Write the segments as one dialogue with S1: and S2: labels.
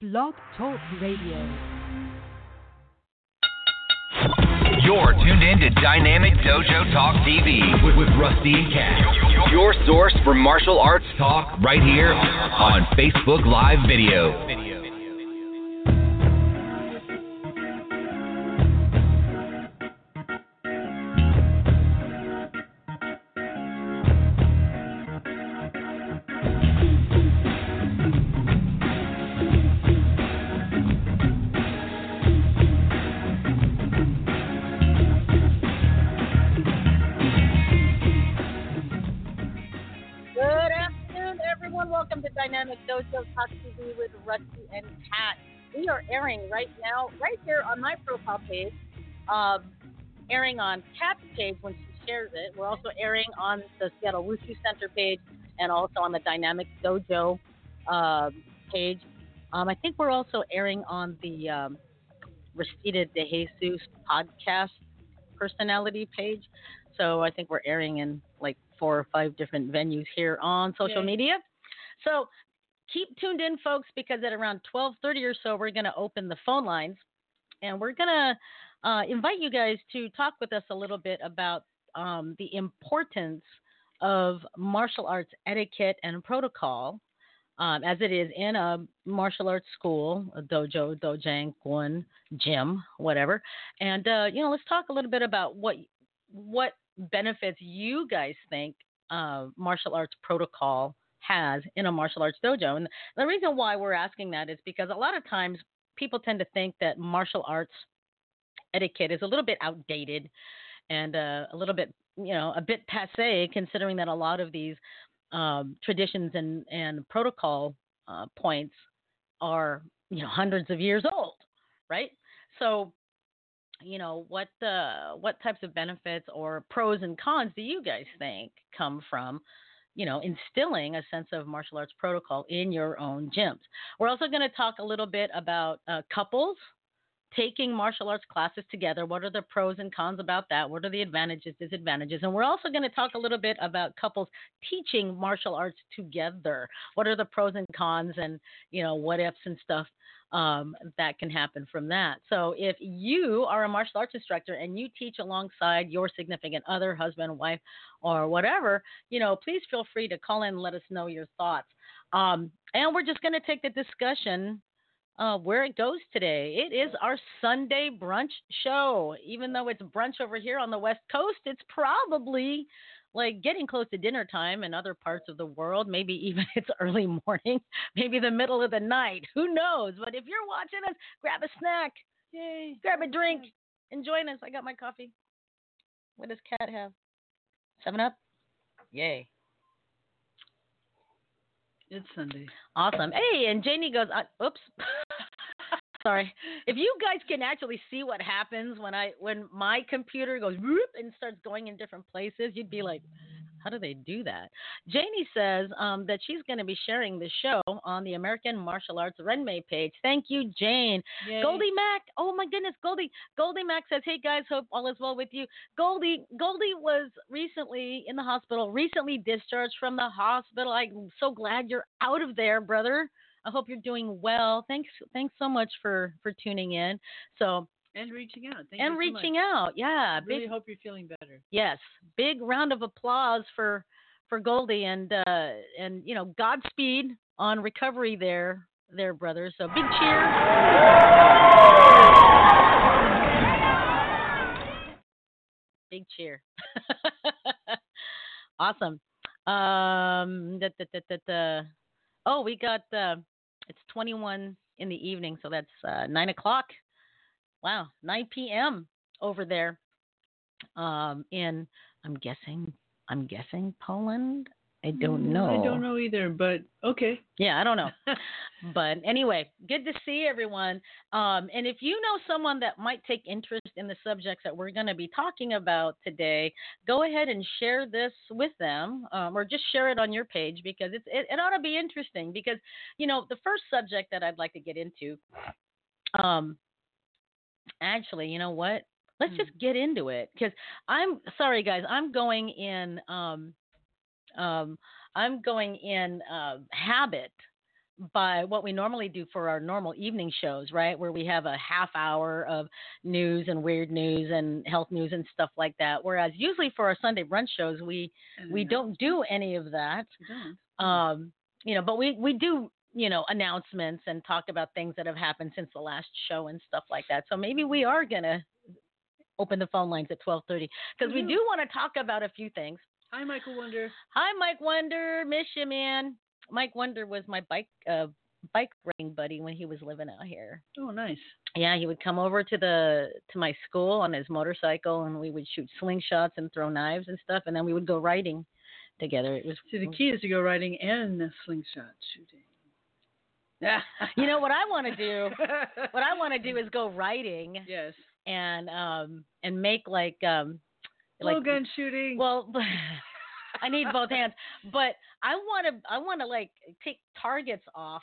S1: Blog Talk Radio.
S2: You're tuned in to Dynamic Dojo Talk TV with, with Rusty and Kat. Your source for martial arts talk right here on Facebook Live Video.
S3: Dynamic Dojo Talk TV with Rusty and Kat. We are airing right now, right here on my profile page, um, airing on Kat's page when she shares it. We're also airing on the Seattle Wushu Center page and also on the Dynamic Dojo uh, page. Um, I think we're also airing on the um, Restita de Jesus podcast personality page. So I think we're airing in like four or five different venues here on social
S4: Yay.
S3: media. So keep tuned in, folks, because at around 12:30 or so, we're going to open the phone lines, and we're going to uh, invite you guys to talk with us a little bit about um, the importance of martial arts etiquette and protocol. Um, as it is in a martial arts school, a dojo, dojang, guan, gym, whatever, and uh, you know, let's talk a little bit about what what benefits you guys think uh, martial arts protocol has in a martial arts dojo. And the reason why we're asking that is because a lot of times people tend to think that martial arts etiquette is a little bit outdated and uh, a little bit, you know, a bit passe, considering that a lot of these um, traditions and and protocol uh, points are, you know, hundreds of years old, right? So you know what uh, what types of benefits or pros and cons do you guys think come from you know instilling a sense of martial arts protocol in your own gyms. We're also going to talk a little bit about uh, couples taking martial arts classes together what are the pros and cons about that what are the advantages disadvantages and we're also going to talk a little bit about couples teaching martial arts together what are the pros and cons and you know what ifs and stuff um, that can happen from that. So if you are a martial arts instructor and you teach alongside your significant other, husband, wife, or whatever, you know, please feel free to call in and let us know your thoughts. Um, and we're just going to take the discussion uh, where it goes today. It is our Sunday brunch show. Even though it's brunch over here on the West Coast, it's probably like getting close to dinner time in other parts of the world. Maybe even it's early morning, maybe the middle of the night. Who knows? But if you're watching us, grab a snack,
S4: Yay.
S3: grab a drink, and join us. I got my coffee. What does Kat have? Seven Up. Yay!
S4: It's Sunday.
S3: Awesome. Hey, and Janie goes. Uh, oops. Sorry. If you guys can actually see what happens when I when my computer goes whoop and starts going in different places, you'd be like, how do they do that? Janie says um, that she's going to be sharing the show on the American Martial Arts Renmei page. Thank you, Jane.
S4: Yay.
S3: Goldie Mac. Oh my goodness, Goldie. Goldie Mac says, "Hey guys, hope all is well with you." Goldie, Goldie was recently in the hospital, recently discharged from the hospital. I'm so glad you're out of there, brother. I hope you're doing well. Thanks, thanks so much for for tuning in. So
S4: and reaching out. Thank
S3: and
S4: you so
S3: reaching out, yeah.
S4: Really
S3: Big
S4: hope you're feeling better.
S3: yes, big round of applause for for Goldie and uh and you know Godspeed on recovery there, there, brother. So big cheer. Big cheer. awesome. Um, da, da, da, da, da. Oh, we got uh, it's 21 in the evening, so that's uh, nine o'clock. Wow, 9 p.m. over there. Um, in I'm guessing I'm guessing Poland. I don't
S4: Mm,
S3: know.
S4: I don't know either, but okay.
S3: Yeah, I don't know. but anyway, good to see everyone. Um, and if you know someone that might take interest in the subjects that we're going to be talking about today, go ahead and share this with them, um, or just share it on your page because it's it, it ought to be interesting. Because you know, the first subject that I'd like to get into, um, actually, you know what? Let's just get into it because I'm sorry, guys. I'm going in. Um, um, I'm going in uh, habit by what we normally do for our normal evening shows, right? Where we have a half hour of news and weird news and health news and stuff like that. Whereas usually for our Sunday brunch shows, we
S4: And
S3: we don't do any of that.
S4: we.
S3: Um, you know, but we we do you know announcements and talk about things that have happened since the last show and stuff like that. So maybe we are gonna open the phone lines at twelve thirty because we do want to talk about a few things.
S4: Hi, Michael Wonder.
S3: Hi, Mike Wonder. Miss you, man. Mike Wonder was my bike uh, bike riding buddy when he was living out here.
S4: Oh, nice.
S3: Yeah, he would come over to the to my school on his motorcycle, and we would shoot slingshots and throw knives and stuff, and then we would go riding together. It was
S4: See, the key is to go riding and slingshot shooting. Yeah.
S3: You know what I want to do? What I want to do is go writing.
S4: yes.
S3: and um and make like um like
S4: Blowgun shooting.
S3: well I need both hands, but I want to I want to like take targets off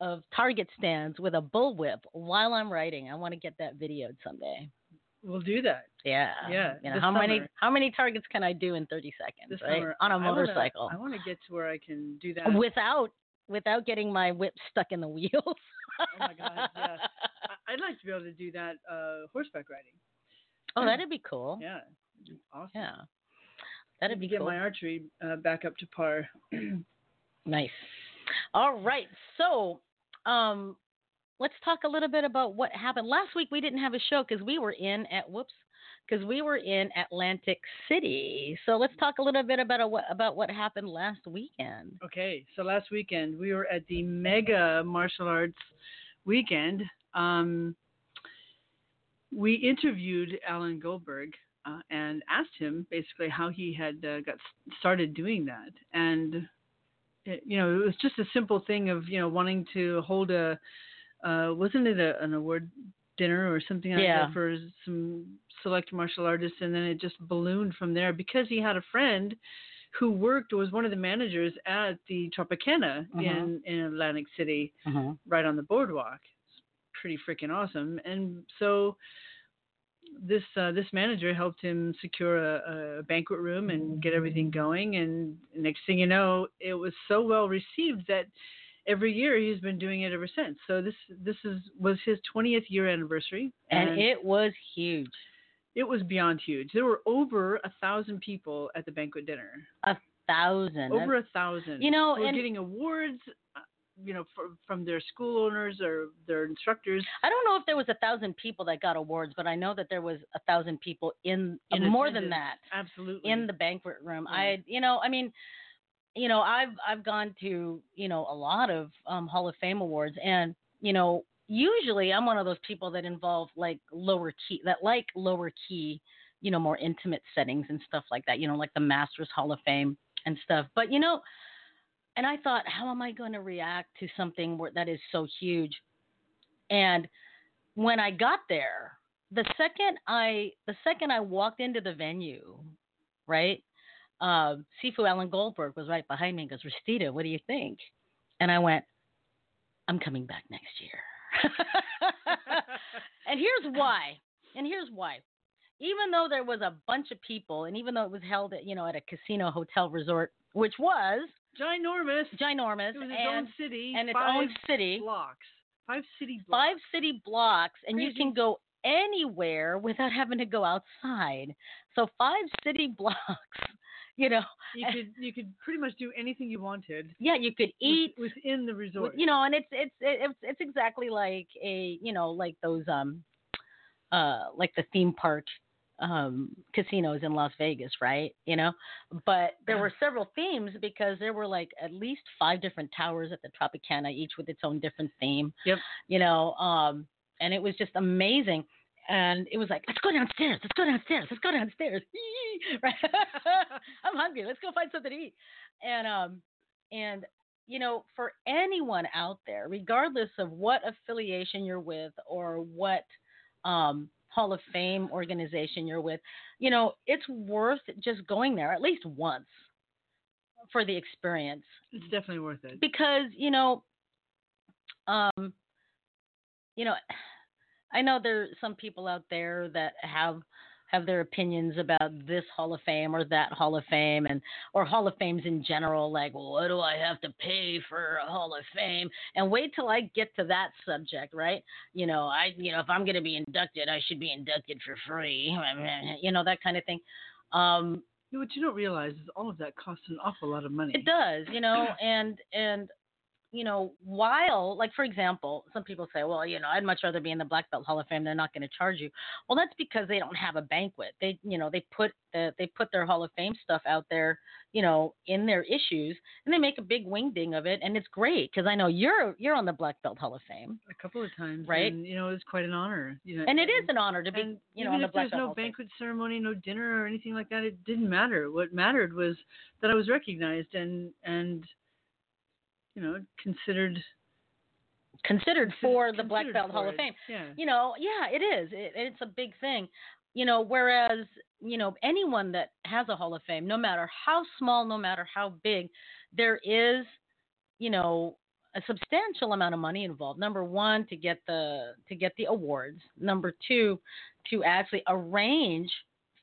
S3: of target stands with a bullwhip while I'm writing. I want to get that videoed someday.
S4: we'll do that.
S3: Yeah.
S4: Yeah,
S3: You know, how many how many targets can I do in 30 seconds,
S4: This
S3: right?
S4: summer.
S3: On a motorcycle.
S4: I want to get to where I can do that.
S3: without without getting my whip stuck in the wheels.
S4: Oh my God, yeah. I- I'd like to be able to do that uh, horseback riding.
S3: oh, that'd be cool.
S4: Yeah. Awesome.
S3: Yeah. That'd be
S4: get
S3: cool.
S4: my archery uh, back up to par.
S3: Nice. All right. So, um, let's talk a little bit about what happened last week. We didn't have a show because we were in at whoops because we were in Atlantic City. So let's talk a little bit about a, what about what happened last weekend.
S4: Okay, so last weekend we were at the Mega Martial Arts Weekend. Um, we interviewed Alan Goldberg uh, and asked him basically how he had uh, got started doing that, and it, you know it was just a simple thing of you know wanting to hold a uh, wasn't it a, an award dinner or something like
S3: Yeah.
S4: that for some select martial artists, and then it just ballooned from there because he had a friend who worked was one of the managers at the Tropicana
S3: Mhm.
S4: in in Atlantic City, right on the boardwalk. It's pretty freaking awesome. And so this uh, this manager helped him secure a, a banquet room and get everything going. And next thing you know, it was so well received that every year he's been doing it ever since. So this this is was his 20th year anniversary,
S3: And it was huge.
S4: it was beyond huge. There were over a thousand people at the banquet dinner.
S3: A Thousand.
S4: Over a thousand.
S3: You know,
S4: were
S3: and-
S4: getting awards, uh, you know, from from their school owners or their instructors.
S3: I don't know if there was a thousand people that got awards, but I know that there was a thousand people in,
S4: In
S3: more than that.
S4: Absolutely.
S3: in the banquet room.
S4: Yeah.
S3: I, you know, I mean, you know, I've I've gone to you know a lot of um, Hall of Fame awards, and you know, usually I'm one of those people that involve like lower key, that like lower key, you know, more intimate settings and stuff like that. You know, like the Masters Hall of Fame and stuff. But you know, and I thought, how am I going to react to something where, that is so huge? And when I got there, the second I the second I walked into the venue, right? Uh, Sifu Alan Goldberg was right behind me and goes, Restita, what do you think? And I went, I'm coming back next year. and here's why. And here's why. Even though there was a bunch of people, and even though it was held at, you know, at a casino hotel resort, which was
S4: ginormous.
S3: ginormous
S4: It was its
S3: and,
S4: own city.
S3: and its own city,
S4: blocks. Five city blocks.
S3: five city blocks, and you can go anywhere without having to go outside. So five city blocks, you know,
S4: You could you could pretty much do anything you wanted.
S3: yeah, you could eat,
S4: within the resort.
S3: you know, and it's it's it's it's exactly like a you know like those um uh like the theme park um casinos in Las Vegas, right? You know, but there were several themes because there were like at least five different towers at the Tropicana, each with its own different theme.
S4: Yep.
S3: You know, um, and it was just amazing. And it was like, let's go downstairs. Let's go downstairs. Let's go downstairs. right? I'm hungry. Let's go find something to eat. And um, and you know, for anyone out there, regardless of what affiliation you're with or what um, Hall of Fame organization you're with, you know, it's worth just going there at least once for the experience
S4: it's definitely worth it.
S3: because you know um you know i know there's some people out there that have have their opinions about this Hall of Fame or that Hall of Fame and or Hall of Fames in general, like, well, what do I have to pay for a Hall of Fame? And wait till I get to that subject, right? You know, I you know, if I'm gonna be inducted, I should be inducted for free. You know, that kind of thing. Um,
S4: What you don't realize is all of that costs an awful lot of money.
S3: it does, you know, and and you know, while like for example, some people say, well, you know, I'd much rather be in the Black Belt Hall of Fame. They're not going to charge you. Well, that's because they don't have a banquet. They, you know, they put the they put their Hall of Fame stuff out there, you know, in their issues, and they make a big wing ding of it, and it's great because I know you're you're on the Black Belt Hall of Fame,
S4: A couple of times,
S3: Right.
S4: And you know, it's quite an honor. You know,
S3: and it is an honor to be,
S4: and
S3: you know,
S4: even
S3: on the
S4: if there's no
S3: Hall of Fame.
S4: banquet ceremony, no dinner or anything like that, it didn't matter. What mattered was that I was recognized and and you know considered
S3: considered
S4: considered-
S3: for the Black Belt Hall
S4: for
S3: of. Fame.
S4: Yeah.
S3: you know, yeah, it is. It, it's a big thing. You know, whereas, you know, anyone that has a Hall of Fame, no matter how small, no matter how big, there is, you know, a substantial amount of money involved. Number one, to get the to get the awards. Number two, to actually arrange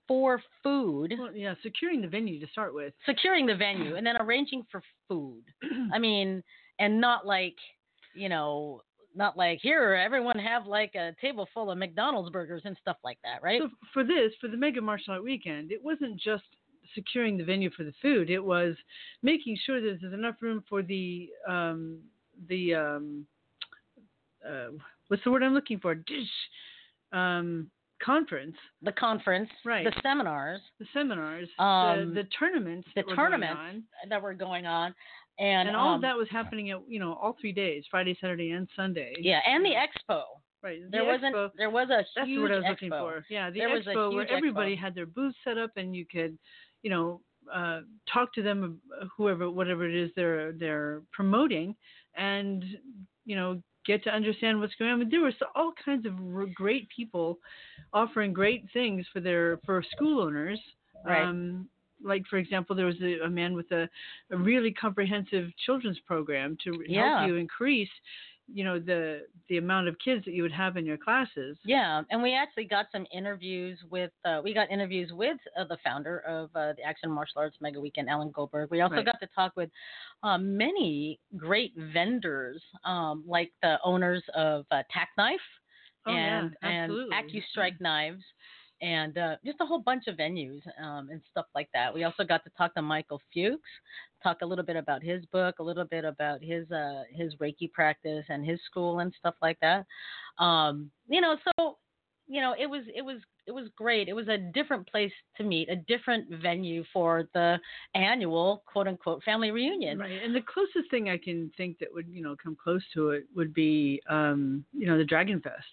S3: for food,
S4: Well, yeah, securing the venue to start with.
S3: securing the venue, and then arranging for food. I mean, and not like, you know, not like here everyone have like a table full of McDonald's burgers and stuff like that, right?
S4: So for this, for the Mega Martial Art Weekend, it wasn't just securing the venue for the food. It was making sure that there's enough room for the um, the um, uh, what's the word I'm looking for? Dish um, conference,
S3: the conference,
S4: Right.
S3: the seminars
S4: the seminars,
S3: Um,
S4: the, the tournaments,
S3: the
S4: that were
S3: tournaments
S4: going on.
S3: that were going on, and,
S4: and, all
S3: um,
S4: of that was happening at you know all three days, Friday, Saturday, and Sunday.
S3: yeah, and the expo.
S4: right. The
S3: There wasn't.
S4: expo-
S3: There was a
S4: That's
S3: huge
S4: what I was
S3: expo.
S4: looking for. Yeah, the
S3: There was a
S4: expo where
S3: huge expo.
S4: everybody had their booth set up and you could, you know, uh, talk to them, uh, whoever, whatever it is they're they're promoting, and you know, get to understand what's going on. Mean, there was all kinds of great people offering great things for their for school owners.
S3: Right.
S4: Um, like for example, there was a, a man with a, a really comprehensive children's program to
S3: Yeah.
S4: help you increase, you know, the the amount of kids that you would have in your classes.
S3: Yeah, and we actually got some interviews with. Uh, we got interviews with uh, the founder of uh, the Action Martial Arts Mega Weekend, Alan Goldberg. We also
S4: Right.
S3: got to talk with uh, many great vendors, um, like the owners of uh, Tack Knife
S4: Oh, yeah,
S3: and and
S4: absolutely.
S3: AccuStrike Knives, and uh, just a whole bunch of venues um, and stuff like that. We also got to talk to Michael Fuchs, talk a little bit about his book, a little bit about his uh, his Reiki practice and his school and stuff like that. Um, you know, so you know, it was it was it was great. It was a different place to meet, a different venue for the annual quote unquote family reunion.
S4: Right, and the closest thing I can think that would you know come close to it would be um, you know the Dragon Fest,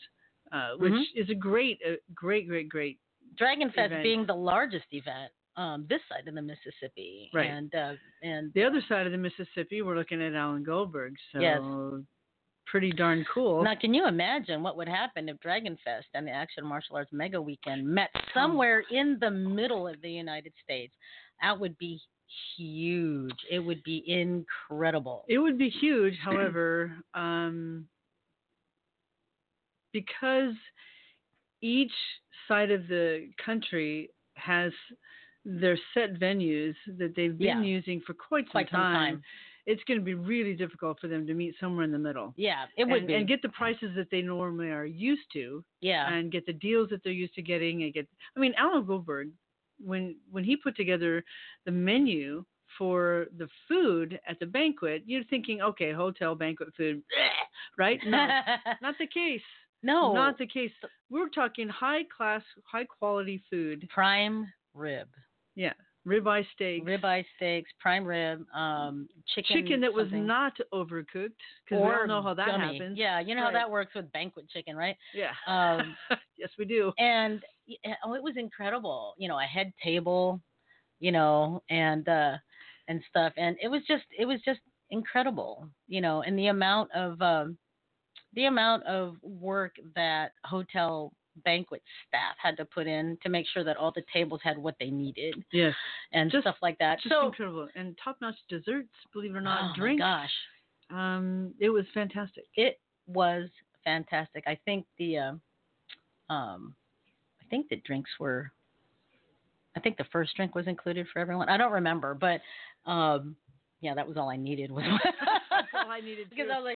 S4: uh, which
S3: Mhm.
S4: is a great, a great, great, great.
S3: Dragon Fest
S4: Event.
S3: being the largest event um, this side of the Mississippi,
S4: Right.
S3: and uh, and
S4: The other side of the Mississippi, we're looking at Alan Goldberg, so
S3: Yes.
S4: pretty darn cool.
S3: Now, can you imagine what would happen if Dragon Fest and the Action Martial Arts Mega Weekend met somewhere in the middle of the United States? That would be huge. It would be incredible.
S4: It would be huge, however, um, because each side of the country has their set venues that they've been
S3: Yeah.
S4: using for quite some,
S3: Quite some time.
S4: It's going to be really difficult for them to meet somewhere in the middle.
S3: Yeah, it would
S4: and,
S3: be.
S4: and get the prices that they normally are used to,
S3: yeah,
S4: and get the deals that they're used to getting, and get. I mean, Alan Goldberg, when when he put together the menu for the food at the banquet, you're thinking, okay, hotel banquet food, right? No, not the case.
S3: No,
S4: Not the case. We're talking high class, high quality food.
S3: prime rib,
S4: Yeah, ribeye steak,
S3: ribeye steaks, prime rib, um, chicken,
S4: chicken that was not overcooked because we all know how that
S3: gummy.
S4: happens.
S3: Yeah, you know how that works with banquet chicken, right?
S4: Yeah.
S3: Um,
S4: yes, we do.
S3: and oh, it was incredible. You know, a head table, you know, and uh, and stuff, and it was just it was just incredible. You know, and the amount of um, the amount of work that hotel banquet staff had to put in to make sure that all the tables had what they needed
S4: Yes.
S3: and
S4: Just-
S3: stuff like that.
S4: Just
S3: so,
S4: incredible. And top notch desserts, believe it or not,
S3: oh
S4: drinks.
S3: gosh,
S4: Um, it was fantastic.
S3: it was fantastic. I think the uh, um, I think the drinks were I think the first drink was included for everyone. I don't remember, but um, yeah, that was all I needed was
S4: all I needed
S3: because
S4: too.
S3: I was like.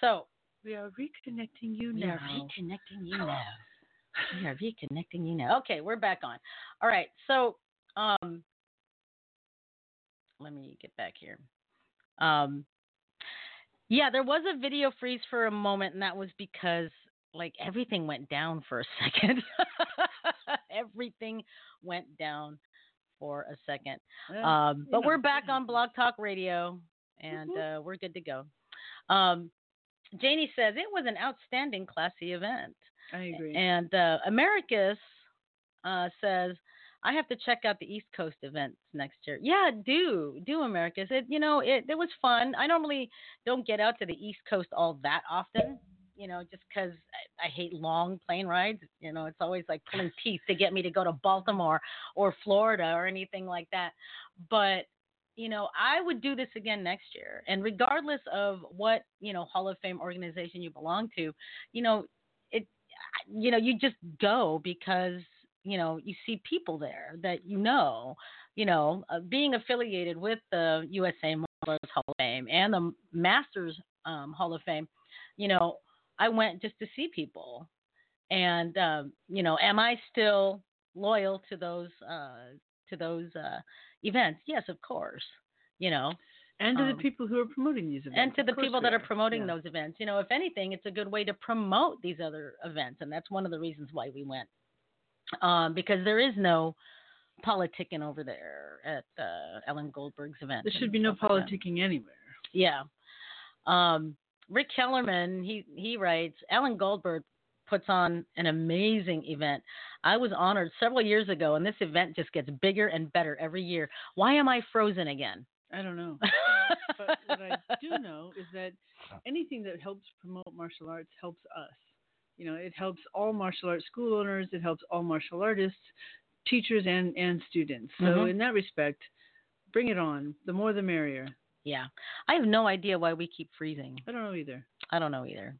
S3: So
S4: we are reconnecting you
S3: we
S4: now.
S3: are reconnecting you now. we are reconnecting you now. Okay, we're back on. All right, so um, let me get back here. Um, yeah, there was a video freeze for a moment, and that was because like everything went down for a second. everything went down for a second. Um, but we're back on. Blog Talk Radio, and
S4: Mhm.
S3: uh, we're good to go. Um, Janie says it was an outstanding, classy event.
S4: I agree.
S3: And uh, Americus uh, says, I have to check out the East Coast events next year. Yeah, do do Americus. It you know it it was fun. I normally don't get out to the East Coast all that often. You know, just because I, I hate long plane rides. You know, it's always like pulling teeth to get me to go to Baltimore or Florida or anything like that. But you know, I would do this again next year. And regardless of what, you know, Hall of Fame organization you belong to, you know, it you know, you just go because, you know, you see people there that you know, you know, uh, being affiliated with the USA Arts Hall of Fame and the Masters um, Hall of Fame, you know, I went just to see people. And um, you know, am I still loyal to those uh to those uh events? Yes, of course. You know,
S4: and to
S3: um,
S4: the people who are promoting these events.
S3: and to the people that are promoting
S4: Yeah.
S3: those events. You know, if anything, it's a good way to promote these other events, and that's one of the reasons why we went. Um, because there is no politicking over there at uh, Alan Goldberg's event.
S4: There should be no
S3: like
S4: politicking anywhere.
S3: Yeah. Um, Rick Kellerman, he he writes, Ellen Goldberg puts on an amazing event. I was honored several years ago, and this event just gets bigger and better every year. Why am I frozen again?
S4: I don't know. but what I do know is that anything that helps promote martial arts helps us. You know, it helps all martial arts school owners, it helps all martial artists, teachers, and, and students. So,
S3: Mhm.
S4: in that respect, bring it on. The more the merrier.
S3: Yeah. I have no idea why we keep freezing.
S4: I don't know either.
S3: I don't know either.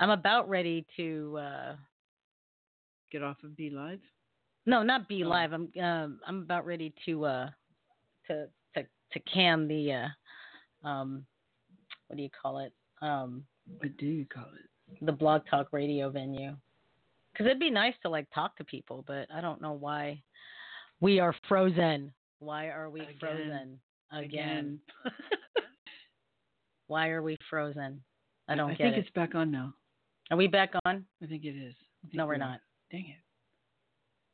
S3: I'm about ready to uh
S4: Get off of Be Live.
S3: no, not be
S4: Oh.
S3: live. I'm um I'm about ready to uh to to to can the uh um what do you call it? Um
S4: What do you call it?
S3: the blog talk radio venue. Cuz it'd be nice to like talk to people, but I don't know why we are frozen. Why are we
S4: Again.
S3: frozen again? Why are we frozen? I don't
S4: I
S3: get
S4: think it's back on now.
S3: Are we back on?
S4: I think it is. Think
S3: No, we're not.
S4: Dang it.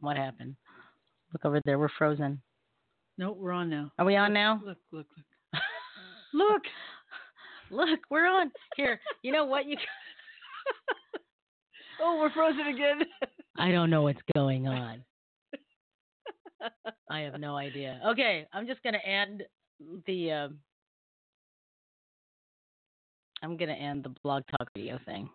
S3: What happened? Look over there. We're frozen.
S4: No, we're on now.
S3: Are we on now?
S4: Look, look, look. Look.
S3: Look, we're on. Here, you know what? You.
S4: oh, we're frozen again.
S3: I don't know what's going on. I have no idea. Okay, I'm just gonna end the. Uh, I'm gonna end the blog talk video thing.